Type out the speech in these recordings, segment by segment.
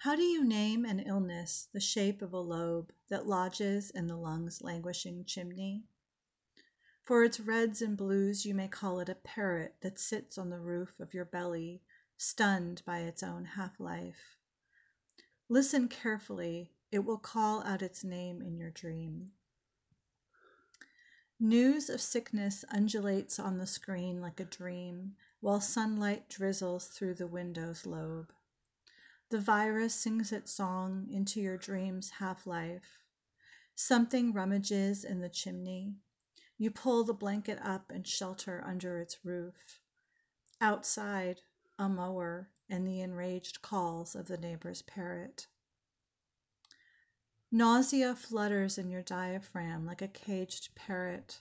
How do you name an illness the shape of a lobe that lodges in the lung's languishing chimney? For its reds and blues you may call it a parrot that sits on the roof of your belly, stunned by its own half life. Listen carefully, it will call out its name in your dream. News of sickness undulates on the screen like a dream, while sunlight drizzles through the window's lobe. The virus sings its song into your dream's half life. Something rummages in the chimney. You pull the blanket up and shelter under its roof. Outside, a mower and the enraged calls of the neighbor's parrot. Nausea flutters in your diaphragm like a caged parrot.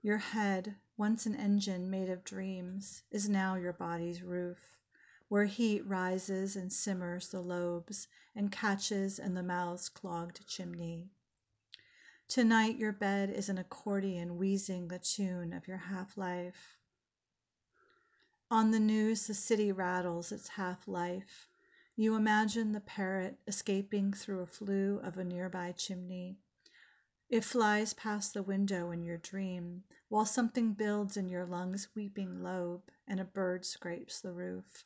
Your head, once an engine made of dreams, is now your body's roof where heat rises and simmers the lobes and catches in the mouth's clogged chimney. Tonight your bed is an accordion wheezing the tune of your half life. On the news, the city rattles its half life. You imagine the parrot escaping through a flue of a nearby chimney. It flies past the window in your dream, while something builds in your lung's weeping lobe and a bird scrapes the roof.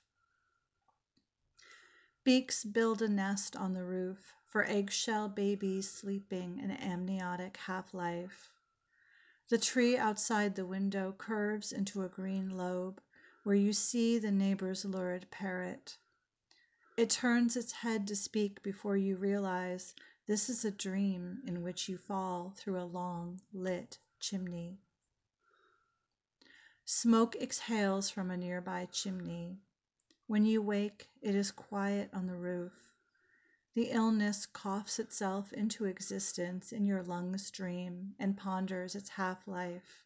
Beaks build a nest on the roof for eggshell babies sleeping in amniotic half life. The tree outside the window curves into a green lobe where you see the neighbor's lurid parrot. It turns its head to speak before you realize this is a dream in which you fall through a long lit chimney. Smoke exhales from a nearby chimney. When you wake, it is quiet on the roof. The illness coughs itself into existence in your lungs dream and ponders its half life.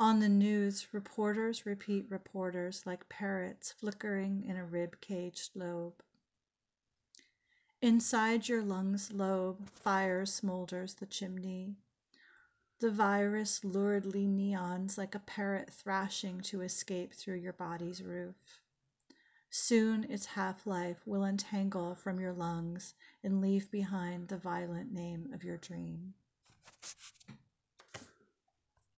On the news, reporters repeat reporters like parrots flickering in a rib caged lobe. Inside your lungs lobe, fire smolders the chimney. The virus luridly neons like a parrot thrashing to escape through your body's roof. Soon its half life will entangle from your lungs and leave behind the violent name of your dream.